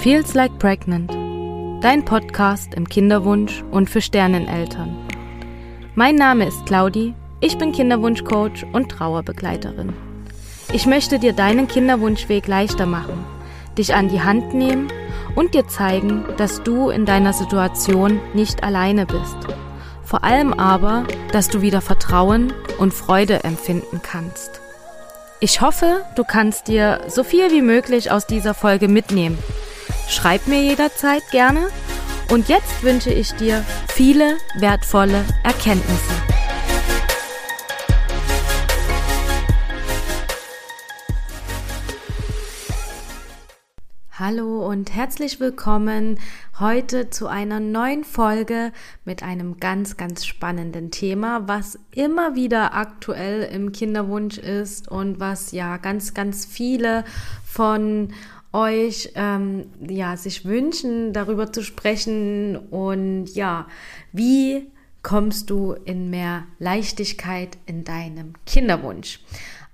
Feels Like Pregnant, dein Podcast im Kinderwunsch und für Sterneneltern. Mein Name ist Claudi, ich bin Kinderwunschcoach und Trauerbegleiterin. Ich möchte dir deinen Kinderwunschweg leichter machen, dich an die Hand nehmen und dir zeigen, dass du in deiner Situation nicht alleine bist. Vor allem aber, dass du wieder Vertrauen und Freude empfinden kannst. Ich hoffe, du kannst dir so viel wie möglich aus dieser Folge mitnehmen Schreib mir jederzeit gerne. Und jetzt wünsche ich dir viele wertvolle Erkenntnisse. Hallo und herzlich willkommen heute zu einer neuen Folge mit einem ganz, ganz spannenden Thema, was immer wieder aktuell im Kinderwunsch ist und was ja ganz, ganz viele von euch ähm, ja sich wünschen, darüber zu sprechen und ja, wie kommst du in mehr Leichtigkeit in deinem Kinderwunsch?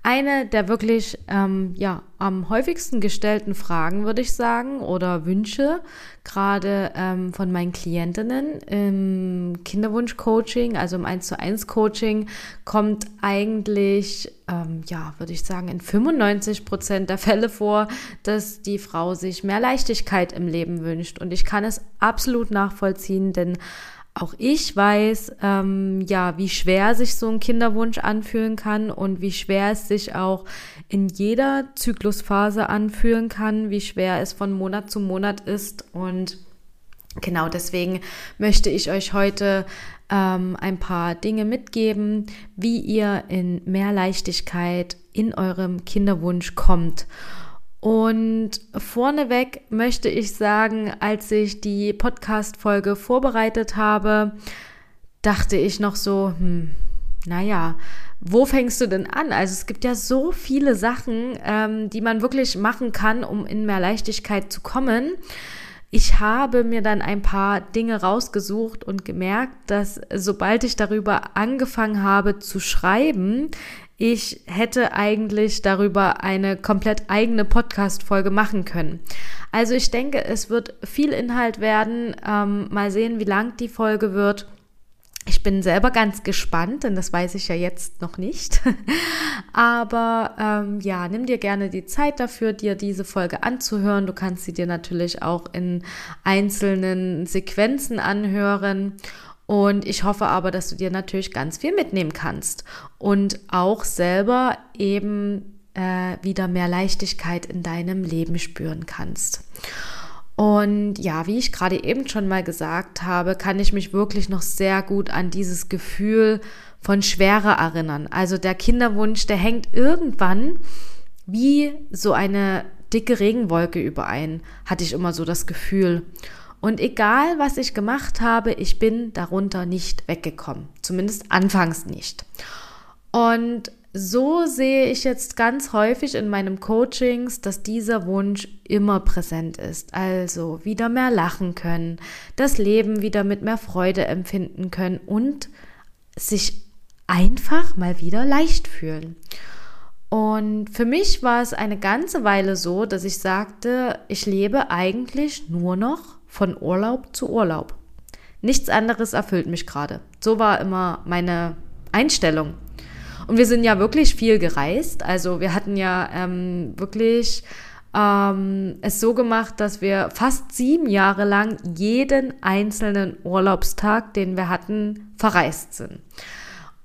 Eine der wirklich ähm, ja, am häufigsten gestellten Fragen, würde ich sagen, oder Wünsche, gerade ähm, von meinen Klientinnen im Kinderwunsch-Coaching, also im 1 zu 1 Coaching, kommt eigentlich, ähm, ja, würde ich sagen, in 95 Prozent der Fälle vor, dass die Frau sich mehr Leichtigkeit im Leben wünscht. Und ich kann es absolut nachvollziehen, denn auch ich weiß, ähm, ja, wie schwer sich so ein Kinderwunsch anfühlen kann und wie schwer es sich auch in jeder Zyklusphase anfühlen kann, wie schwer es von Monat zu Monat ist. Und genau deswegen möchte ich euch heute ähm, ein paar Dinge mitgeben, wie ihr in mehr Leichtigkeit in eurem Kinderwunsch kommt. Und vorneweg möchte ich sagen, als ich die Podcast-Folge vorbereitet habe, dachte ich noch so, hm, naja, wo fängst du denn an? Also es gibt ja so viele Sachen, ähm, die man wirklich machen kann, um in mehr Leichtigkeit zu kommen. Ich habe mir dann ein paar Dinge rausgesucht und gemerkt, dass sobald ich darüber angefangen habe zu schreiben, ich hätte eigentlich darüber eine komplett eigene Podcast-Folge machen können. Also ich denke, es wird viel Inhalt werden. Ähm, mal sehen, wie lang die Folge wird. Ich bin selber ganz gespannt, denn das weiß ich ja jetzt noch nicht. Aber ähm, ja, nimm dir gerne die Zeit dafür, dir diese Folge anzuhören. Du kannst sie dir natürlich auch in einzelnen Sequenzen anhören. Und ich hoffe aber, dass du dir natürlich ganz viel mitnehmen kannst und auch selber eben äh, wieder mehr Leichtigkeit in deinem Leben spüren kannst. Und ja, wie ich gerade eben schon mal gesagt habe, kann ich mich wirklich noch sehr gut an dieses Gefühl von Schwere erinnern. Also der Kinderwunsch, der hängt irgendwann wie so eine dicke Regenwolke überein, hatte ich immer so das Gefühl. Und egal, was ich gemacht habe, ich bin darunter nicht weggekommen. Zumindest anfangs nicht. Und so sehe ich jetzt ganz häufig in meinem Coachings, dass dieser Wunsch immer präsent ist. Also wieder mehr lachen können, das Leben wieder mit mehr Freude empfinden können und sich einfach mal wieder leicht fühlen. Und für mich war es eine ganze Weile so, dass ich sagte, ich lebe eigentlich nur noch von Urlaub zu Urlaub. Nichts anderes erfüllt mich gerade. So war immer meine Einstellung. Und wir sind ja wirklich viel gereist. Also wir hatten ja ähm, wirklich ähm, es so gemacht, dass wir fast sieben Jahre lang jeden einzelnen Urlaubstag, den wir hatten, verreist sind.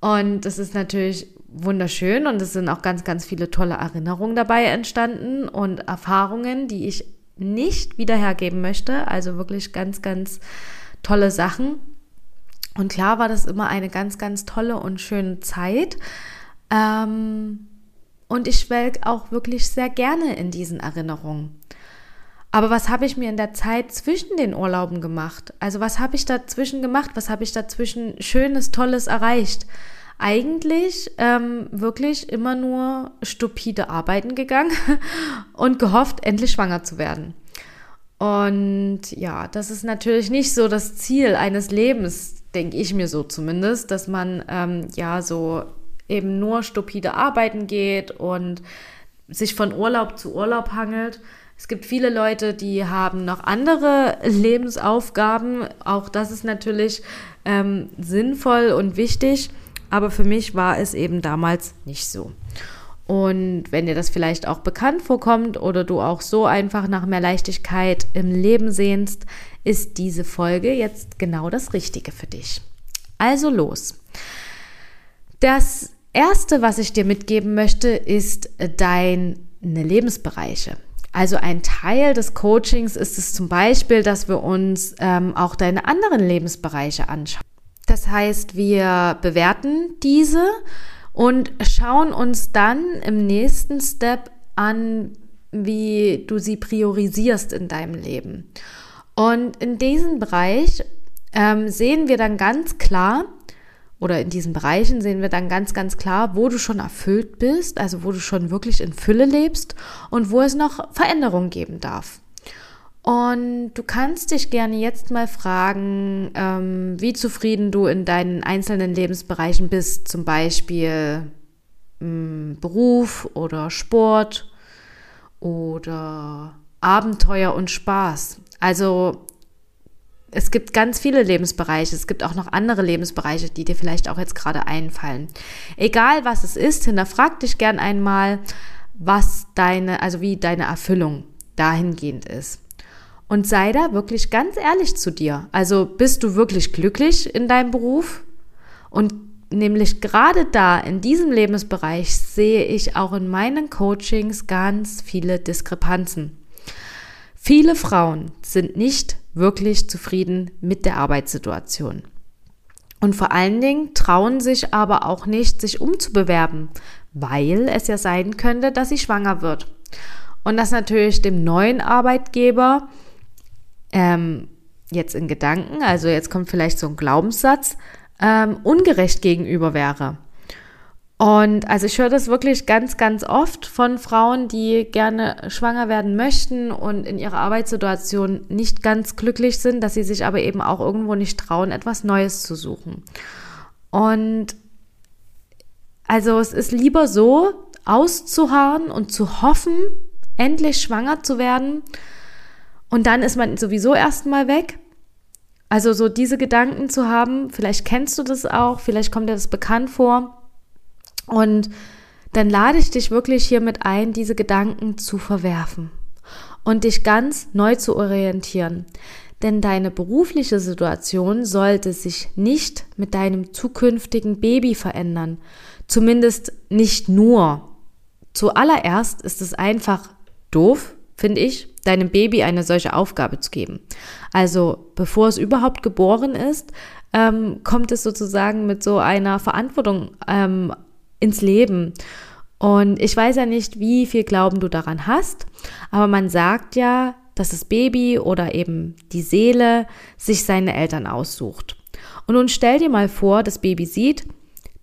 Und das ist natürlich wunderschön und es sind auch ganz, ganz viele tolle Erinnerungen dabei entstanden und Erfahrungen, die ich nicht wiederhergeben möchte. Also wirklich ganz, ganz tolle Sachen. Und klar war das immer eine ganz, ganz tolle und schöne Zeit. Ähm, und ich schwelg auch wirklich sehr gerne in diesen Erinnerungen. Aber was habe ich mir in der Zeit zwischen den Urlauben gemacht? Also was habe ich dazwischen gemacht? Was habe ich dazwischen Schönes, Tolles erreicht? Eigentlich ähm, wirklich immer nur stupide arbeiten gegangen und gehofft, endlich schwanger zu werden. Und ja, das ist natürlich nicht so das Ziel eines Lebens, denke ich mir so zumindest, dass man ähm, ja so eben nur stupide arbeiten geht und sich von Urlaub zu Urlaub hangelt. Es gibt viele Leute, die haben noch andere Lebensaufgaben. Auch das ist natürlich ähm, sinnvoll und wichtig. Aber für mich war es eben damals nicht so. Und wenn dir das vielleicht auch bekannt vorkommt oder du auch so einfach nach mehr Leichtigkeit im Leben sehnst, ist diese Folge jetzt genau das Richtige für dich. Also los. Das erste, was ich dir mitgeben möchte, ist deine Lebensbereiche. Also ein Teil des Coachings ist es zum Beispiel, dass wir uns ähm, auch deine anderen Lebensbereiche anschauen. Das heißt, wir bewerten diese und schauen uns dann im nächsten Step an, wie du sie priorisierst in deinem Leben. Und in diesem Bereich ähm, sehen wir dann ganz klar, oder in diesen Bereichen sehen wir dann ganz, ganz klar, wo du schon erfüllt bist, also wo du schon wirklich in Fülle lebst und wo es noch Veränderungen geben darf. Und du kannst dich gerne jetzt mal fragen, ähm, wie zufrieden du in deinen einzelnen Lebensbereichen bist, zum Beispiel mh, hm, Beruf oder Sport oder Abenteuer und Spaß. Also es gibt ganz viele Lebensbereiche. Es gibt auch noch andere Lebensbereiche, die dir vielleicht auch jetzt gerade einfallen. Egal was es ist, hinterfrag dich gern einmal, was deine, also wie deine Erfüllung dahingehend ist. Und sei da wirklich ganz ehrlich zu dir. Also bist du wirklich glücklich in deinem Beruf? Und nämlich gerade da, in diesem Lebensbereich, sehe ich auch in meinen Coachings ganz viele Diskrepanzen. Viele Frauen sind nicht wirklich zufrieden mit der Arbeitssituation. Und vor allen Dingen trauen sich aber auch nicht, sich umzubewerben, weil es ja sein könnte, dass sie schwanger wird. Und das natürlich dem neuen Arbeitgeber ähm, jetzt in Gedanken, also jetzt kommt vielleicht so ein Glaubenssatz, ähm, ungerecht gegenüber wäre. Und also ich höre das wirklich ganz, ganz oft von Frauen, die gerne schwanger werden möchten und in ihrer Arbeitssituation nicht ganz glücklich sind, dass sie sich aber eben auch irgendwo nicht trauen, etwas Neues zu suchen. Und also es ist lieber so, auszuharren und zu hoffen, endlich schwanger zu werden. Und dann ist man sowieso erstmal weg. Also so diese Gedanken zu haben, vielleicht kennst du das auch, vielleicht kommt dir das bekannt vor und dann lade ich dich wirklich hiermit ein, diese Gedanken zu verwerfen und dich ganz neu zu orientieren. Denn deine berufliche Situation sollte sich nicht mit deinem zukünftigen Baby verändern. Zumindest nicht nur. Zuallererst ist es einfach doof, finde ich, deinem Baby eine solche Aufgabe zu geben. Also bevor es überhaupt geboren ist, ähm, kommt es sozusagen mit so einer Verantwortung ähm, ins Leben. Und ich weiß ja nicht, wie viel Glauben du daran hast, aber man sagt ja, dass das Baby oder eben die Seele sich seine Eltern aussucht. Und nun stell dir mal vor, das Baby sieht,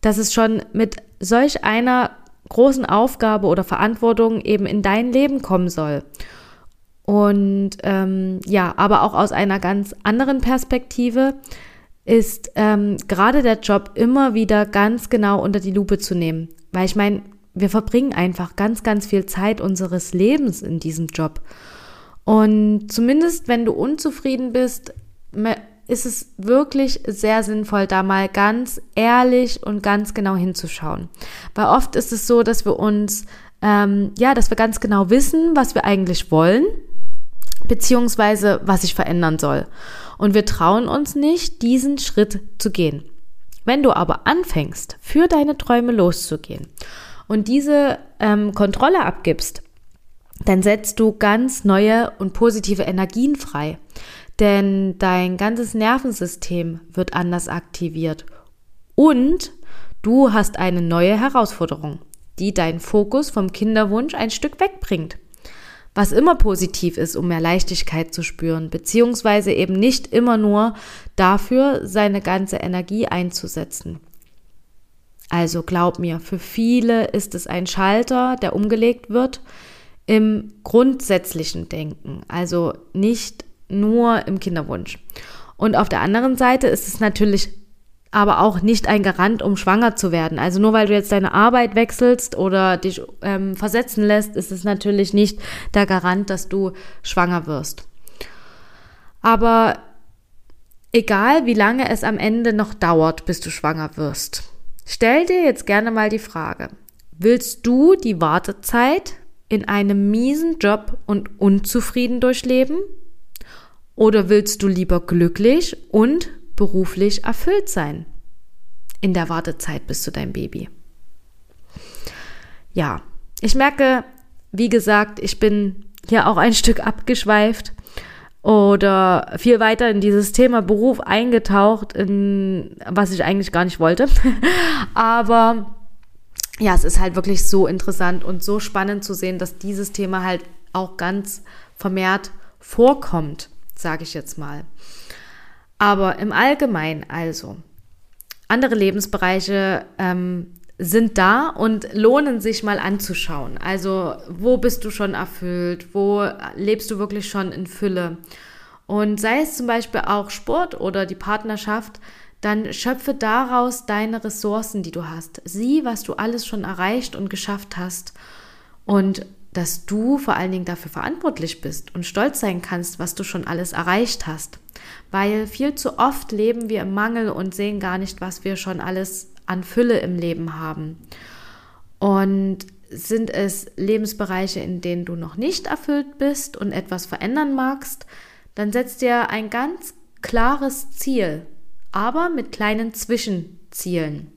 dass es schon mit solch einer großen Aufgabe oder Verantwortung eben in dein Leben kommen soll. Und ähm, ja, aber auch aus einer ganz anderen Perspektive ist ähm, gerade der Job immer wieder ganz genau unter die Lupe zu nehmen. Weil ich meine, wir verbringen einfach ganz, ganz viel Zeit unseres Lebens in diesem Job. Und zumindest wenn du unzufrieden bist, ist es wirklich sehr sinnvoll, da mal ganz ehrlich und ganz genau hinzuschauen. Weil oft ist es so, dass wir uns, ähm, ja, dass wir ganz genau wissen, was wir eigentlich wollen, beziehungsweise was sich verändern soll und wir trauen uns nicht, diesen Schritt zu gehen. Wenn du aber anfängst, für deine Träume loszugehen und diese ähm, Kontrolle abgibst, dann setzt du ganz neue und positive Energien frei. Denn dein ganzes Nervensystem wird anders aktiviert. Und du hast eine neue Herausforderung, die deinen Fokus vom Kinderwunsch ein Stück wegbringt was immer positiv ist, um mehr Leichtigkeit zu spüren, beziehungsweise eben nicht immer nur dafür seine ganze Energie einzusetzen. Also glaub mir, für viele ist es ein Schalter, der umgelegt wird im grundsätzlichen Denken, also nicht nur im Kinderwunsch. Und auf der anderen Seite ist es natürlich aber auch nicht ein Garant, um schwanger zu werden. Also nur weil du jetzt deine Arbeit wechselst oder dich ähm, versetzen lässt, ist es natürlich nicht der Garant, dass du schwanger wirst. Aber egal, wie lange es am Ende noch dauert, bis du schwanger wirst, stell dir jetzt gerne mal die Frage, willst du die Wartezeit in einem miesen Job und unzufrieden durchleben? Oder willst du lieber glücklich und beruflich erfüllt sein in der Wartezeit bis zu deinem Baby. Ja, ich merke, wie gesagt, ich bin hier auch ein Stück abgeschweift oder viel weiter in dieses Thema Beruf eingetaucht, in, was ich eigentlich gar nicht wollte. Aber ja, es ist halt wirklich so interessant und so spannend zu sehen, dass dieses Thema halt auch ganz vermehrt vorkommt, sage ich jetzt mal. Aber im Allgemeinen also, andere Lebensbereiche ähm, sind da und lohnen sich mal anzuschauen. Also wo bist du schon erfüllt? Wo lebst du wirklich schon in Fülle? Und sei es zum Beispiel auch Sport oder die Partnerschaft, dann schöpfe daraus deine Ressourcen, die du hast. Sieh, was du alles schon erreicht und geschafft hast. Und dass du vor allen Dingen dafür verantwortlich bist und stolz sein kannst, was du schon alles erreicht hast. Weil viel zu oft leben wir im Mangel und sehen gar nicht, was wir schon alles an Fülle im Leben haben. Und sind es Lebensbereiche, in denen du noch nicht erfüllt bist und etwas verändern magst, dann setz dir ein ganz klares Ziel, aber mit kleinen Zwischenzielen.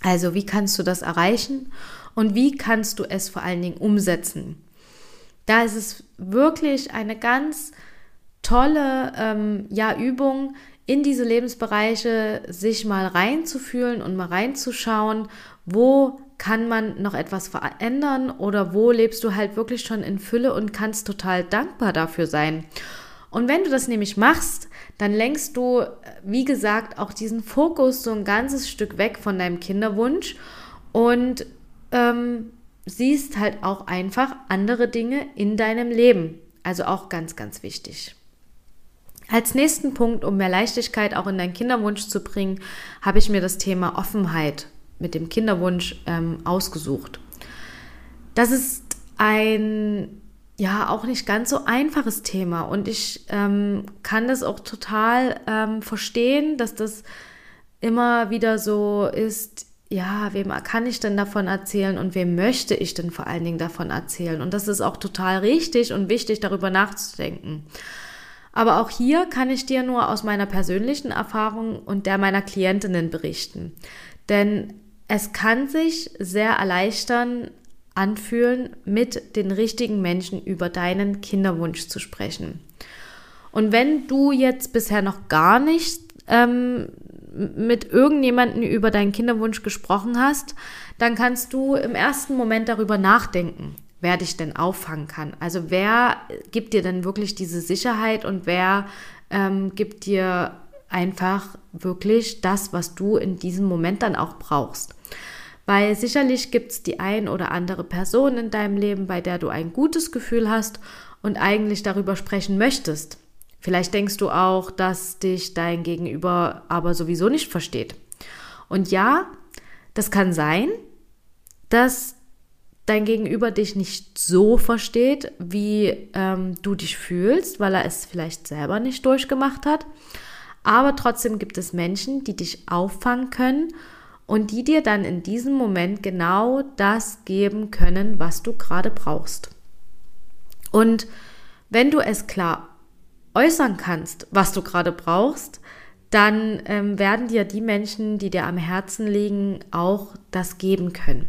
Also wie kannst du das erreichen und wie kannst du es vor allen Dingen umsetzen? Da ist es wirklich eine ganz tolle ähm, ja, Übung, in diese Lebensbereiche sich mal reinzufühlen und mal reinzuschauen, wo kann man noch etwas verändern oder wo lebst du halt wirklich schon in Fülle und kannst total dankbar dafür sein. Und wenn du das nämlich machst, dann lenkst du, wie gesagt, auch diesen Fokus so ein ganzes Stück weg von deinem Kinderwunsch und ähm, siehst halt auch einfach andere Dinge in deinem Leben. Also auch ganz, ganz wichtig. Als nächsten Punkt, um mehr Leichtigkeit auch in deinen Kinderwunsch zu bringen, habe ich mir das Thema Offenheit mit dem Kinderwunsch ähm, ausgesucht. Das ist ein ja auch nicht ganz so einfaches Thema und ich ähm, kann das auch total ähm, verstehen, dass das immer wieder so ist, ja, wem kann ich denn davon erzählen und wem möchte ich denn vor allen Dingen davon erzählen? Und das ist auch total richtig und wichtig, darüber nachzudenken. Aber auch hier kann ich dir nur aus meiner persönlichen Erfahrung und der meiner Klientinnen berichten. Denn es kann sich sehr erleichtern, anfühlen, mit den richtigen Menschen über deinen Kinderwunsch zu sprechen. Und wenn du jetzt bisher noch gar nicht ähm, mit irgendjemandem über deinen Kinderwunsch gesprochen hast, dann kannst du im ersten Moment darüber nachdenken, wer dich denn auffangen kann. Also wer gibt dir denn wirklich diese Sicherheit und wer ähm, gibt dir einfach wirklich das, was du in diesem Moment dann auch brauchst. Weil sicherlich gibt es die ein oder andere Person in deinem Leben, bei der du ein gutes Gefühl hast und eigentlich darüber sprechen möchtest. Vielleicht denkst du auch, dass dich dein Gegenüber aber sowieso nicht versteht. Und ja, das kann sein, dass dein Gegenüber dich nicht so versteht, wie ähm, du dich fühlst, weil er es vielleicht selber nicht durchgemacht hat. Aber trotzdem gibt es Menschen, die dich auffangen können und die dir dann in diesem Moment genau das geben können, was du gerade brauchst. Und wenn du es klar äußern kannst, was du gerade brauchst, dann ähm, werden dir die Menschen, die dir am Herzen liegen, auch das geben können.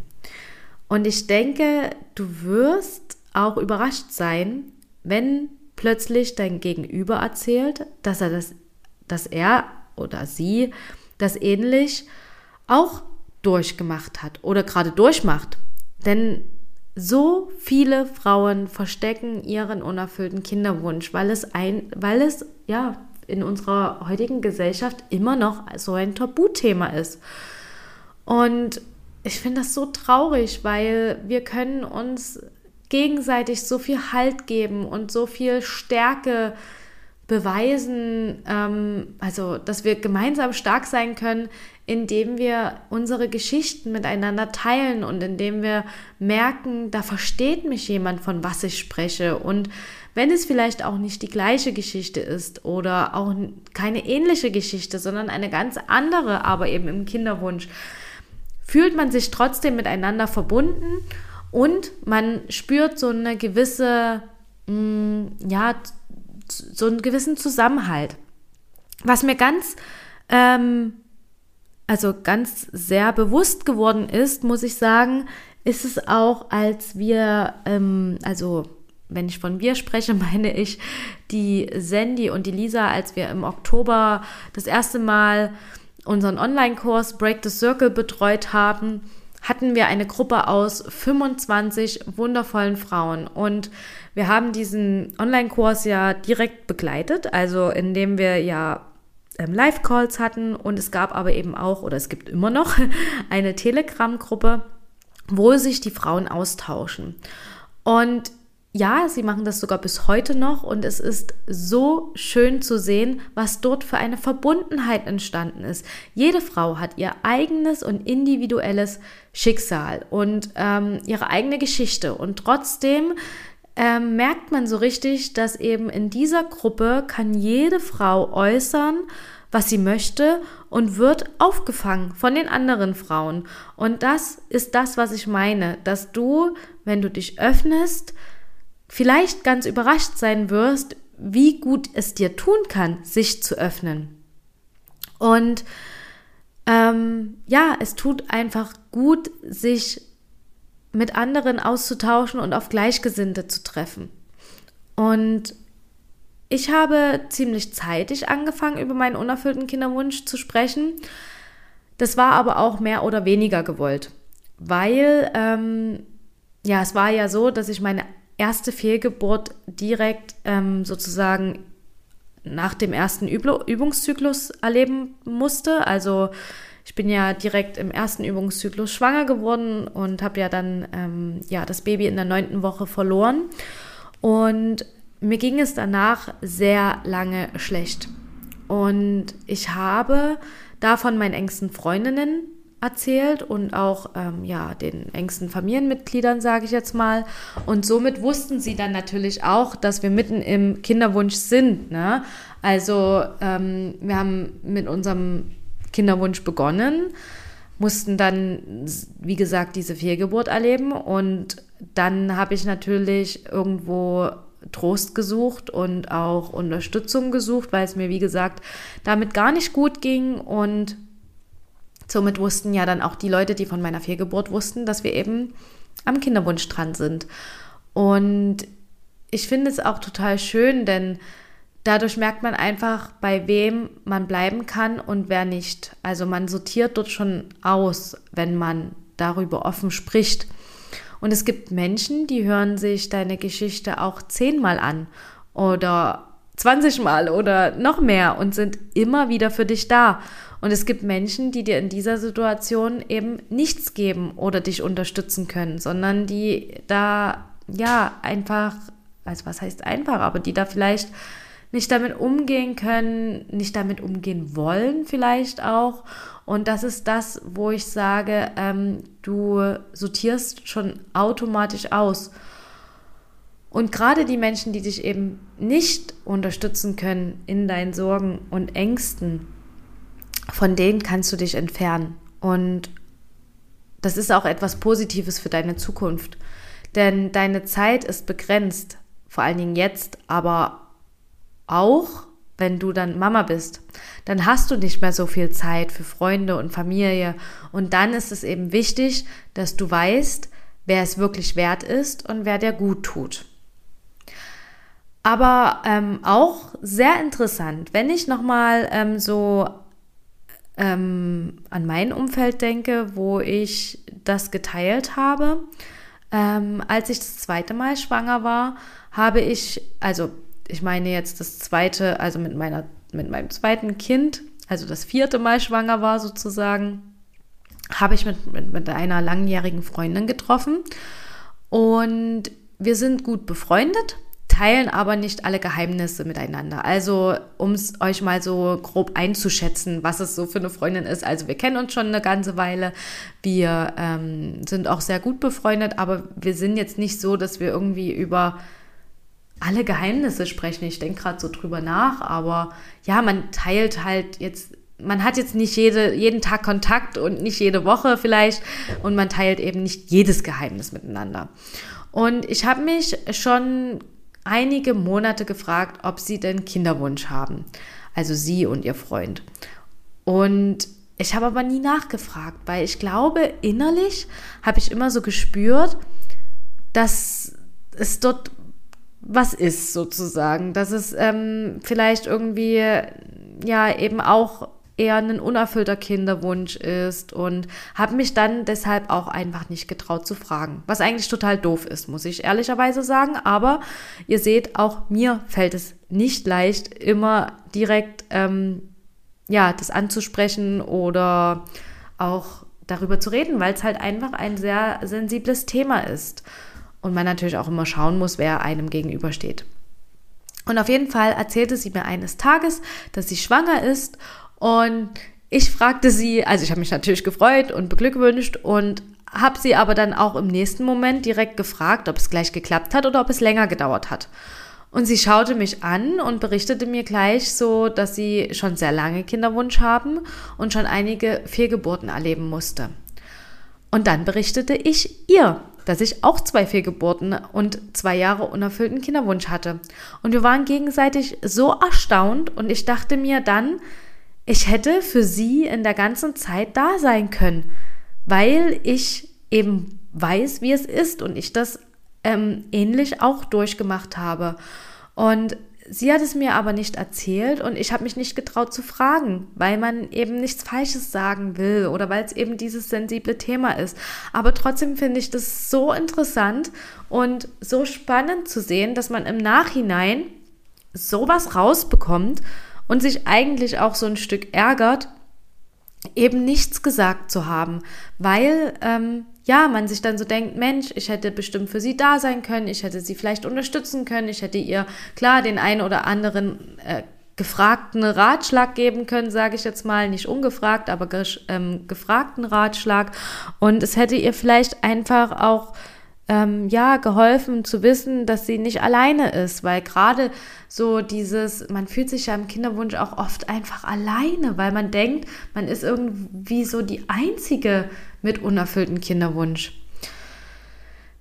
Und ich denke, du wirst auch überrascht sein, wenn plötzlich dein Gegenüber erzählt, dass er das, dass er oder sie das ähnlich auch durchgemacht hat oder gerade durchmacht. Denn so viele Frauen verstecken ihren unerfüllten Kinderwunsch, weil es ein, weil es ja in unserer heutigen Gesellschaft immer noch so ein Tabuthema ist. Und ich finde das so traurig, weil wir können uns gegenseitig so viel Halt geben und so viel Stärke beweisen, ähm, also dass wir gemeinsam stark sein können, indem wir unsere Geschichten miteinander teilen und indem wir merken, da versteht mich jemand, von was ich spreche. Und wenn es vielleicht auch nicht die gleiche Geschichte ist oder auch keine ähnliche Geschichte, sondern eine ganz andere, aber eben im Kinderwunsch, fühlt man sich trotzdem miteinander verbunden und man spürt so eine gewisse, mh, mm, ja, so einen gewissen Zusammenhalt. Was mir ganz, ähm, also ganz sehr bewusst geworden ist, muss ich sagen, ist es auch, als wir, ähm, also wenn ich von wir spreche, meine ich die Sandy und die Lisa, als wir im Oktober das erste Mal unseren Online-Kurs Break the Circle betreut haben, hatten wir eine Gruppe aus 25 wundervollen Frauen. Und wir haben diesen Online-Kurs ja direkt begleitet, also indem wir ja ähm, Live-Calls hatten und es gab aber eben auch, oder es gibt immer noch, eine Telegram-Gruppe, wo sich die Frauen austauschen. Und ja, sie machen das sogar bis heute noch und es ist so schön zu sehen, was dort für eine Verbundenheit entstanden ist. Jede Frau hat ihr eigenes und individuelles Schicksal und ähm, ihre eigene Geschichte und trotzdem ähm, merkt man so richtig, dass eben in dieser Gruppe kann jede Frau äußern, was sie möchte und wird aufgefangen von den anderen Frauen. Und das ist das, was ich meine, dass du, wenn du dich öffnest, vielleicht ganz überrascht sein wirst, wie gut es dir tun kann, sich zu öffnen. Und ähm, ja, es tut einfach gut, sich mit anderen auszutauschen und auf Gleichgesinnte zu treffen. Und ich habe ziemlich zeitig angefangen, über meinen unerfüllten Kinderwunsch zu sprechen. Das war aber auch mehr oder weniger gewollt, weil ähm, ja, es war ja so, dass ich meine erste Fehlgeburt direkt ähm, sozusagen nach dem ersten Übungszyklus erleben musste. Also ich bin ja direkt im ersten Übungszyklus schwanger geworden und habe ja dann ähm, ja das Baby in der neunten Woche verloren. Und mir ging es danach sehr lange schlecht. Und ich habe davon meinen engsten Freundinnen erzählt und auch ähm, ja den engsten Familienmitgliedern sage ich jetzt mal und somit wussten sie dann natürlich auch, dass wir mitten im Kinderwunsch sind. Ne? Also ähm, wir haben mit unserem Kinderwunsch begonnen, mussten dann wie gesagt diese Fehlgeburt erleben und dann habe ich natürlich irgendwo Trost gesucht und auch Unterstützung gesucht, weil es mir wie gesagt damit gar nicht gut ging und Somit wussten ja dann auch die Leute, die von meiner Fehlgeburt wussten, dass wir eben am Kinderwunsch dran sind. Und ich finde es auch total schön, denn dadurch merkt man einfach, bei wem man bleiben kann und wer nicht. Also man sortiert dort schon aus, wenn man darüber offen spricht. Und es gibt Menschen, die hören sich deine Geschichte auch zehnmal an oder 20 Mal oder noch mehr und sind immer wieder für dich da. Und es gibt Menschen, die dir in dieser Situation eben nichts geben oder dich unterstützen können, sondern die da ja einfach, also was heißt einfach, aber die da vielleicht nicht damit umgehen können, nicht damit umgehen wollen vielleicht auch. Und das ist das, wo ich sage, ähm, du sortierst schon automatisch aus. Und gerade die Menschen, die dich eben nicht unterstützen können in deinen Sorgen und Ängsten, von denen kannst du dich entfernen. Und das ist auch etwas Positives für deine Zukunft. Denn deine Zeit ist begrenzt, vor allen Dingen jetzt, aber auch wenn du dann Mama bist, dann hast du nicht mehr so viel Zeit für Freunde und Familie. Und dann ist es eben wichtig, dass du weißt, wer es wirklich wert ist und wer dir gut tut. Aber ähm, auch sehr interessant, wenn ich nochmal ähm, so ähm, an mein Umfeld denke, wo ich das geteilt habe. Ähm, als ich das zweite Mal schwanger war, habe ich, also ich meine jetzt das zweite, also mit meiner, mit meinem zweiten Kind, also das vierte Mal schwanger war sozusagen, habe ich mit, mit, mit einer langjährigen Freundin getroffen und wir sind gut befreundet teilen aber nicht alle Geheimnisse miteinander. Also, um es euch mal so grob einzuschätzen, was es so für eine Freundin ist. Also, wir kennen uns schon eine ganze Weile. Wir ähm, sind auch sehr gut befreundet, aber wir sind jetzt nicht so, dass wir irgendwie über alle Geheimnisse sprechen. Ich denke gerade so drüber nach, aber ja, man teilt halt jetzt man hat jetzt nicht jede, jeden Tag Kontakt und nicht jede Woche vielleicht und man teilt eben nicht jedes Geheimnis miteinander. Und ich habe mich schon einige Monate gefragt, ob sie denn Kinderwunsch haben. Also sie und ihr Freund. Und ich habe aber nie nachgefragt, weil ich glaube, innerlich habe ich immer so gespürt, dass es dort was ist sozusagen, dass es ähm, vielleicht irgendwie ja eben auch eher ein unerfüllter Kinderwunsch ist und habe mich dann deshalb auch einfach nicht getraut zu fragen. Was eigentlich total doof ist, muss ich ehrlicherweise sagen. Aber ihr seht, auch mir fällt es nicht leicht, immer direkt ähm, ja, das anzusprechen oder auch darüber zu reden, weil es halt einfach ein sehr sensibles Thema ist. Und man natürlich auch immer schauen muss, wer einem gegenübersteht. Und auf jeden Fall erzählte sie mir eines Tages, dass sie schwanger ist und ich fragte sie, also ich habe mich natürlich gefreut und beglückwünscht und habe sie aber dann auch im nächsten Moment direkt gefragt, ob es gleich geklappt hat oder ob es länger gedauert hat. Und sie schaute mich an und berichtete mir gleich so, dass sie schon sehr lange Kinderwunsch haben und schon einige Fehlgeburten erleben musste. Und dann berichtete ich ihr, dass ich auch zwei Fehlgeburten und zwei Jahre unerfüllten Kinderwunsch hatte. Und wir waren gegenseitig so erstaunt und ich dachte mir dann, ich hätte für sie in der ganzen Zeit da sein können, weil ich eben weiß, wie es ist und ich das ähm, ähnlich auch durchgemacht habe. Und sie hat es mir aber nicht erzählt und ich habe mich nicht getraut zu fragen, weil man eben nichts Falsches sagen will oder weil es eben dieses sensible Thema ist. Aber trotzdem finde ich das so interessant und so spannend zu sehen, dass man im Nachhinein sowas rausbekommt und sich eigentlich auch so ein Stück ärgert, eben nichts gesagt zu haben, weil ähm, ja, man sich dann so denkt, Mensch, ich hätte bestimmt für sie da sein können, ich hätte sie vielleicht unterstützen können, ich hätte ihr klar den einen oder anderen äh, gefragten Ratschlag geben können, sage ich jetzt mal, nicht ungefragt, aber ähm, gefragten Ratschlag. Und es hätte ihr vielleicht einfach auch ähm, ja, geholfen zu wissen, dass sie nicht alleine ist, weil gerade so dieses, man fühlt sich ja im Kinderwunsch auch oft einfach alleine, weil man denkt, man ist irgendwie so die Einzige mit unerfülltem Kinderwunsch.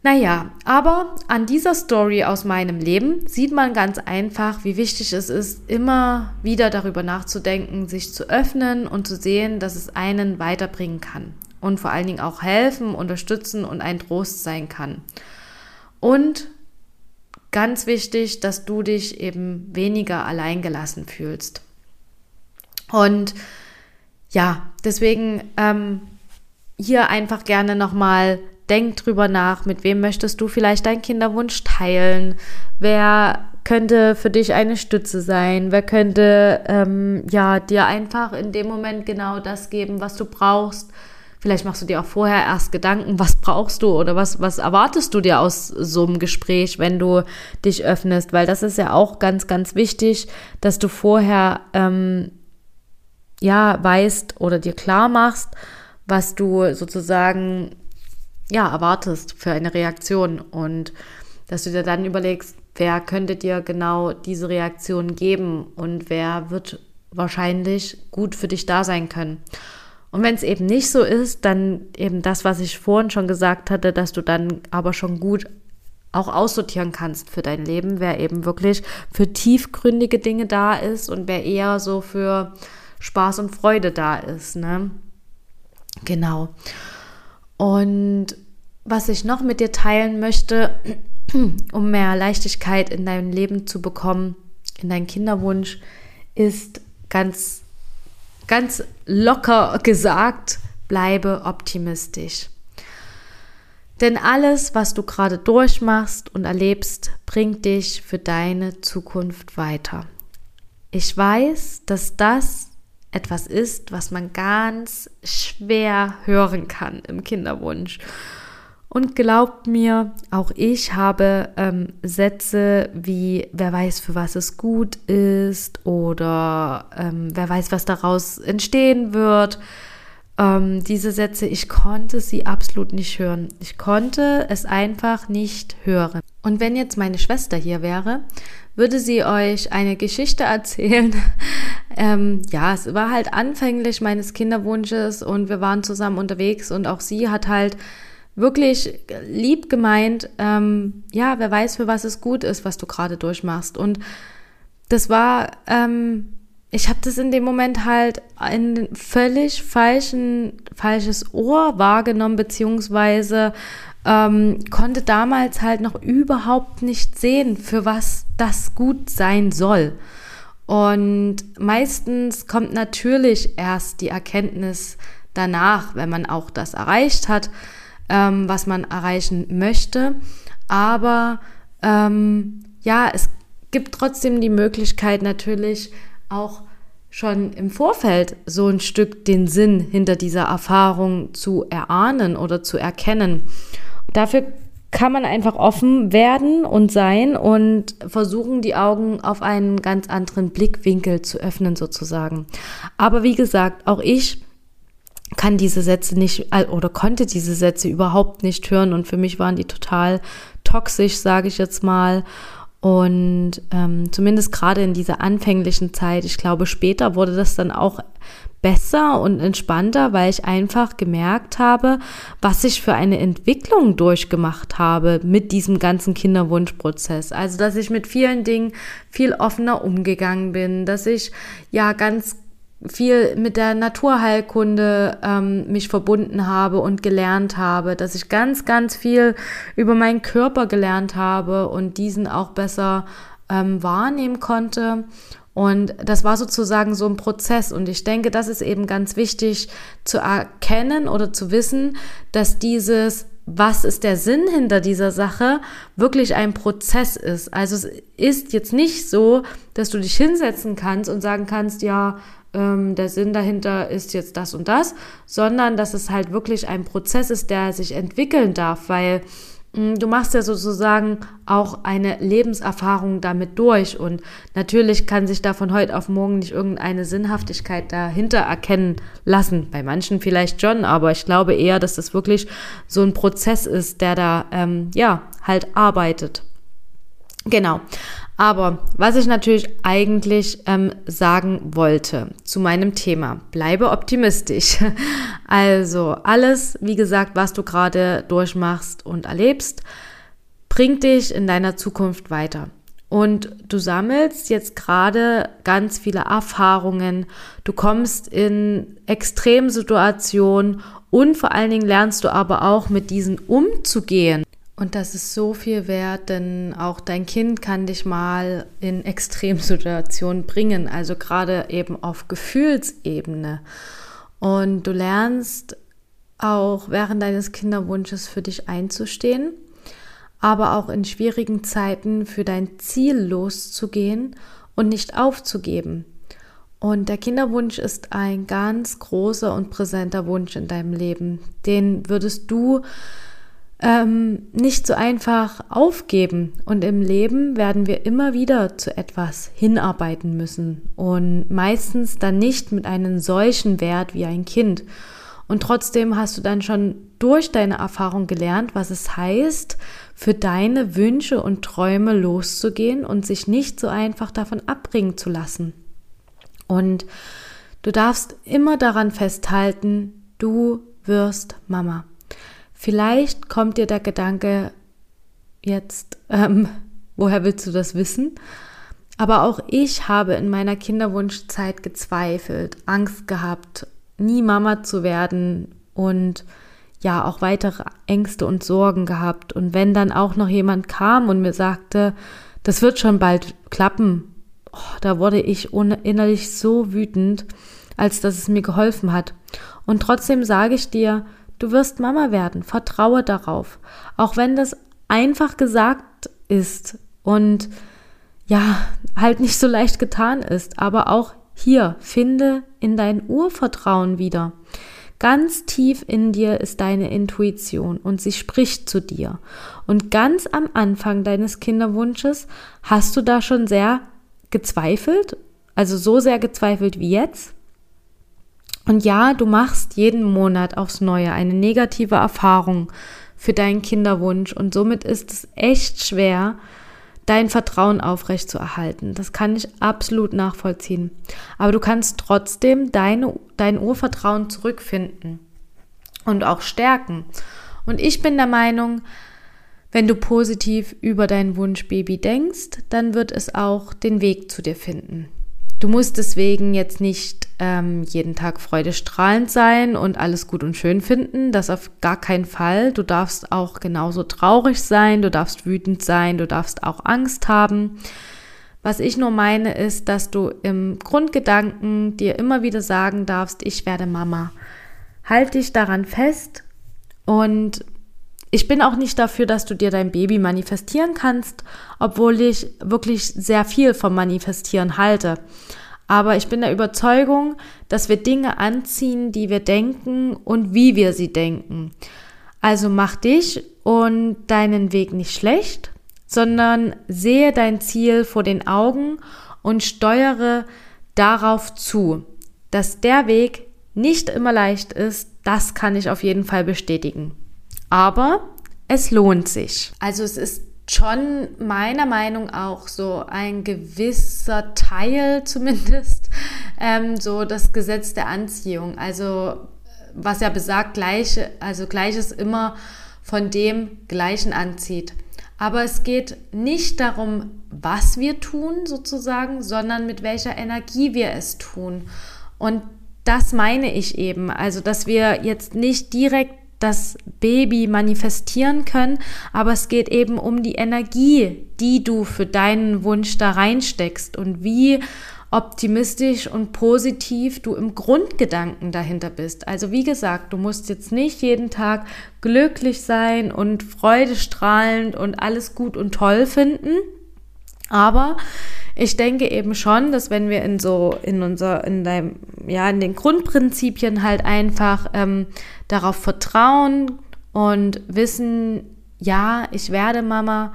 Naja, aber an dieser Story aus meinem Leben sieht man ganz einfach, wie wichtig es ist, immer wieder darüber nachzudenken, sich zu öffnen und zu sehen, dass es einen weiterbringen kann und vor allen Dingen auch helfen, unterstützen und ein Trost sein kann. Und ganz wichtig, dass du dich eben weniger alleingelassen fühlst. Und ja, deswegen ähm, hier einfach gerne nochmal denk drüber nach, mit wem möchtest du vielleicht deinen Kinderwunsch teilen, wer könnte für dich eine Stütze sein, wer könnte ähm, ja dir einfach in dem Moment genau das geben, was du brauchst, Vielleicht machst du dir auch vorher erst Gedanken, was brauchst du oder was, was erwartest du dir aus so einem Gespräch, wenn du dich öffnest, weil das ist ja auch ganz, ganz wichtig, dass du vorher ähm, ja weißt oder dir klar machst, was du sozusagen ja erwartest für eine Reaktion und dass du dir dann überlegst, wer könnte dir genau diese Reaktion geben und wer wird wahrscheinlich gut für dich da sein können. Und wenn es eben nicht so ist, dann eben das, was ich vorhin schon gesagt hatte, dass du dann aber schon gut auch aussortieren kannst für dein Leben, wer eben wirklich für tiefgründige Dinge da ist und wer eher so für Spaß und Freude da ist. Ne? Genau. Und was ich noch mit dir teilen möchte, um mehr Leichtigkeit in deinem Leben zu bekommen, in deinen Kinderwunsch, ist ganz ganz locker gesagt, bleibe optimistisch. Denn alles, was du gerade durchmachst und erlebst, bringt dich für deine Zukunft weiter. Ich weiß, dass das etwas ist, was man ganz schwer hören kann im Kinderwunsch. Und glaubt mir, auch ich habe ähm, Sätze wie, wer weiß, für was es gut ist oder ähm, wer weiß, was daraus entstehen wird. Ähm, diese Sätze, ich konnte sie absolut nicht hören. Ich konnte es einfach nicht hören. Und wenn jetzt meine Schwester hier wäre, würde sie euch eine Geschichte erzählen. ähm, ja, es war halt anfänglich meines Kinderwunsches und wir waren zusammen unterwegs und auch sie hat halt wirklich lieb gemeint, ähm, ja, wer weiß, für was es gut ist, was du gerade durchmachst. Und das war, ähm, ich habe das in dem Moment halt ein völlig falschen, falsches Ohr wahrgenommen, beziehungsweise ähm, konnte damals halt noch überhaupt nicht sehen, für was das gut sein soll. Und meistens kommt natürlich erst die Erkenntnis danach, wenn man auch das erreicht hat ähm, was man erreichen möchte. Aber ähm, ja, es gibt trotzdem die Möglichkeit natürlich auch schon im Vorfeld so ein Stück den Sinn hinter dieser Erfahrung zu erahnen oder zu erkennen. Dafür kann man einfach offen werden und sein und versuchen, die Augen auf einen ganz anderen Blickwinkel zu öffnen sozusagen. Aber wie gesagt, auch ich kann diese Sätze nicht oder konnte diese Sätze überhaupt nicht hören und für mich waren die total toxisch, sage ich jetzt mal. Und ähm, zumindest gerade in dieser anfänglichen Zeit, ich glaube, später wurde das dann auch besser und entspannter, weil ich einfach gemerkt habe, was ich für eine Entwicklung durchgemacht habe mit diesem ganzen Kinderwunschprozess. Also, dass ich mit vielen Dingen viel offener umgegangen bin, dass ich ja ganz viel mit der Naturheilkunde ähm, mich verbunden habe und gelernt habe, dass ich ganz, ganz viel über meinen Körper gelernt habe und diesen auch besser ähm, wahrnehmen konnte. Und das war sozusagen so ein Prozess. Und ich denke, das ist eben ganz wichtig zu erkennen oder zu wissen, dass dieses was ist der Sinn hinter dieser Sache, wirklich ein Prozess ist. Also es ist jetzt nicht so, dass du dich hinsetzen kannst und sagen kannst, ja, ähm, der Sinn dahinter ist jetzt das und das, sondern dass es halt wirklich ein Prozess ist, der sich entwickeln darf, weil mm, du machst ja sozusagen auch eine Lebenserfahrung damit durch und natürlich kann sich da von heute auf morgen nicht irgendeine Sinnhaftigkeit dahinter erkennen lassen. Bei manchen vielleicht schon, aber ich glaube eher, dass das wirklich so ein Prozess ist, der da ähm, ja halt arbeitet. Genau. Aber was ich natürlich eigentlich ähm, sagen wollte zu meinem Thema, bleibe optimistisch. Also alles, wie gesagt, was du gerade durchmachst und erlebst, bringt dich in deiner Zukunft weiter. Und du sammelst jetzt gerade ganz viele Erfahrungen, du kommst in Extremsituationen und vor allen Dingen lernst du aber auch mit diesen umzugehen. Und das ist so viel wert, denn auch dein Kind kann dich mal in Extremsituationen bringen, also gerade eben auf Gefühlsebene. Und du lernst auch während deines Kinderwunsches für dich einzustehen, aber auch in schwierigen Zeiten für dein Ziel loszugehen und nicht aufzugeben. Und der Kinderwunsch ist ein ganz großer und präsenter Wunsch in deinem Leben. Den würdest du ähm, nicht so einfach aufgeben. Und im Leben werden wir immer wieder zu etwas hinarbeiten müssen und meistens dann nicht mit einem solchen Wert wie ein Kind. Und trotzdem hast du dann schon durch deine Erfahrung gelernt, was es heißt, für deine Wünsche und Träume loszugehen und sich nicht so einfach davon abbringen zu lassen. Und du darfst immer daran festhalten, du wirst Mama. Vielleicht kommt dir der Gedanke jetzt, ähm, woher willst du das wissen? Aber auch ich habe in meiner Kinderwunschzeit gezweifelt, Angst gehabt, nie Mama zu werden und ja auch weitere Ängste und Sorgen gehabt. Und wenn dann auch noch jemand kam und mir sagte, das wird schon bald klappen, oh, da wurde ich innerlich so wütend, als dass es mir geholfen hat. Und trotzdem sage ich dir, Du wirst Mama werden. Vertraue darauf. Auch wenn das einfach gesagt ist und ja, halt nicht so leicht getan ist. Aber auch hier finde in dein Urvertrauen wieder. ganz tief in dir ist deine Intuition und sie spricht zu dir. Und ganz am Anfang deines Kinderwunsches hast du da schon sehr gezweifelt, also so sehr gezweifelt wie jetzt. Und ja, du machst jeden Monat aufs Neue eine negative Erfahrung für deinen Kinderwunsch und somit ist es echt schwer, dein Vertrauen aufrechtzuerhalten. Das kann ich absolut nachvollziehen. Aber du kannst trotzdem deine, dein Urvertrauen zurückfinden und auch stärken. Und ich bin der Meinung, wenn du positiv über dein Wunschbaby denkst, dann wird es auch den Weg zu dir finden. Du musst deswegen jetzt nicht ähm, jeden Tag freudestrahlend sein und alles gut und schön finden. Das auf gar keinen Fall. Du darfst auch genauso traurig sein, du darfst wütend sein, du darfst auch Angst haben. Was ich nur meine, ist, dass du im Grundgedanken dir immer wieder sagen darfst, ich werde Mama. Halt dich daran fest und ich bin auch nicht dafür, dass du dir dein Baby manifestieren kannst, obwohl ich wirklich sehr viel vom Manifestieren halte. Aber ich bin der Überzeugung, dass wir Dinge anziehen, die wir denken und wie wir sie denken. Also mach dich und deinen Weg nicht schlecht, sondern sehe dein Ziel vor den Augen und steuere darauf zu. Dass der Weg nicht immer leicht ist, das kann ich auf jeden Fall bestätigen. Aber es lohnt sich. Also es ist schon meiner Meinung auch so ein gewisser Teil zumindest, ähm, so das Gesetz der Anziehung. Also was ja besagt, gleiche, also Gleiches immer von dem Gleichen anzieht. Aber es geht nicht darum, was wir tun sozusagen, sondern mit welcher Energie wir es tun. Und das meine ich eben. Also, dass wir jetzt nicht direkt das Baby manifestieren können, aber es geht eben um die Energie, die du für deinen Wunsch da reinsteckst und wie optimistisch und positiv du im Grundgedanken dahinter bist. Also wie gesagt, du musst jetzt nicht jeden Tag glücklich sein und freudestrahlend und alles gut und toll finden, aber ich denke eben schon, dass wenn wir in so in unser in deinem ja in den Grundprinzipien halt einfach ähm, darauf vertrauen und wissen, ja, ich werde Mama,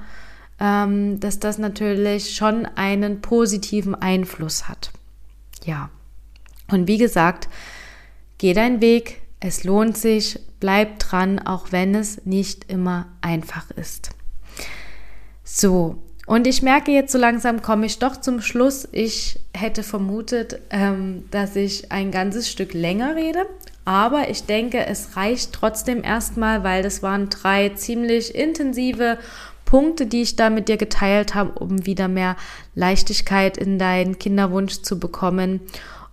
ähm, dass das natürlich schon einen positiven Einfluss hat. Ja. Und wie gesagt, geh deinen Weg, es lohnt sich, bleib dran, auch wenn es nicht immer einfach ist. So, und ich merke jetzt so langsam, komme ich doch zum Schluss. Ich hätte vermutet, ähm, dass ich ein ganzes Stück länger rede. Aber ich denke, es reicht trotzdem erstmal, weil das waren drei ziemlich intensive Punkte, die ich da mit dir geteilt habe, um wieder mehr Leichtigkeit in deinen Kinderwunsch zu bekommen.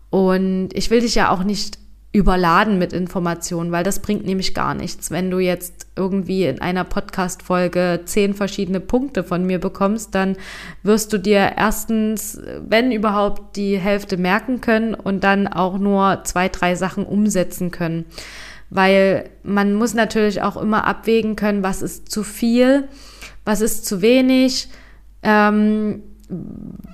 Und ich will dich ja auch nicht überladen mit Informationen, weil das bringt nämlich gar nichts. Wenn du jetzt irgendwie in einer Podcast-Folge zehn verschiedene Punkte von mir bekommst, dann wirst du dir erstens, wenn überhaupt, die Hälfte merken können und dann auch nur zwei, drei Sachen umsetzen können. Weil man muss natürlich auch immer abwägen können, was ist zu viel, was ist zu wenig. Ähm,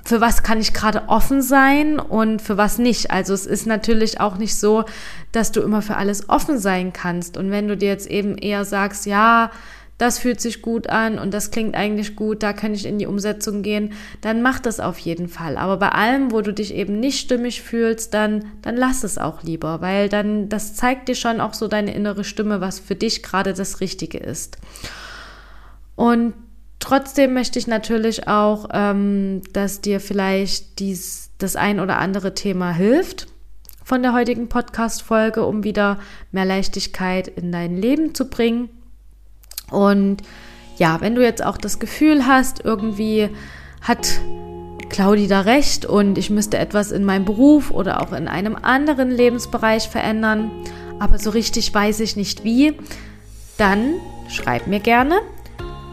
für was kann ich gerade offen sein und für was nicht. Also es ist natürlich auch nicht so, dass du immer für alles offen sein kannst. Und wenn du dir jetzt eben eher sagst, ja, das fühlt sich gut an und das klingt eigentlich gut, da kann ich in die Umsetzung gehen, dann mach das auf jeden Fall. Aber bei allem, wo du dich eben nicht stimmig fühlst, dann, dann lass es auch lieber, weil dann, das zeigt dir schon auch so deine innere Stimme, was für dich gerade das Richtige ist. Und Trotzdem möchte ich natürlich auch, ähm, dass dir vielleicht dies, das ein oder andere Thema hilft von der heutigen Podcast-Folge, um wieder mehr Leichtigkeit in dein Leben zu bringen. Und ja, wenn du jetzt auch das Gefühl hast, irgendwie hat Claudi da recht und ich müsste etwas in meinem Beruf oder auch in einem anderen Lebensbereich verändern, aber so richtig weiß ich nicht wie, dann schreib mir gerne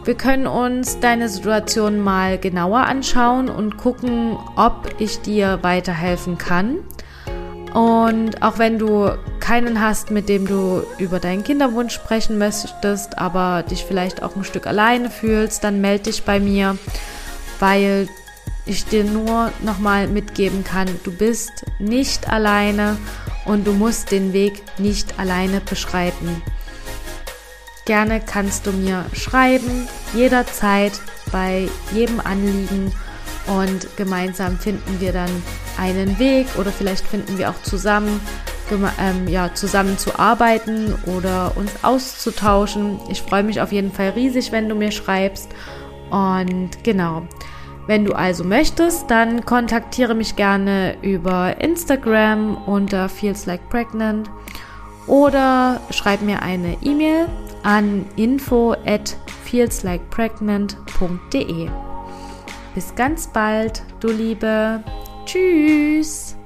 wir können uns deine Situation mal genauer anschauen und gucken, ob ich dir weiterhelfen kann. Und auch wenn du keinen hast, mit dem du über deinen Kinderwunsch sprechen möchtest, aber dich vielleicht auch ein Stück alleine fühlst, dann melde dich bei mir, weil ich dir nur nochmal mitgeben kann, du bist nicht alleine und du musst den Weg nicht alleine beschreiten. Gerne kannst du mir schreiben, jederzeit bei jedem Anliegen und gemeinsam finden wir dann einen Weg oder vielleicht finden wir auch zusammen, ähm, ja, zusammen zu arbeiten oder uns auszutauschen. Ich freue mich auf jeden Fall riesig, wenn du mir schreibst. Und genau, wenn du also möchtest, dann kontaktiere mich gerne über Instagram unter Feels Like Pregnant oder schreib mir eine E-Mail an info at feelslikepregnant.de. Bis ganz bald, du Liebe. Tschüss.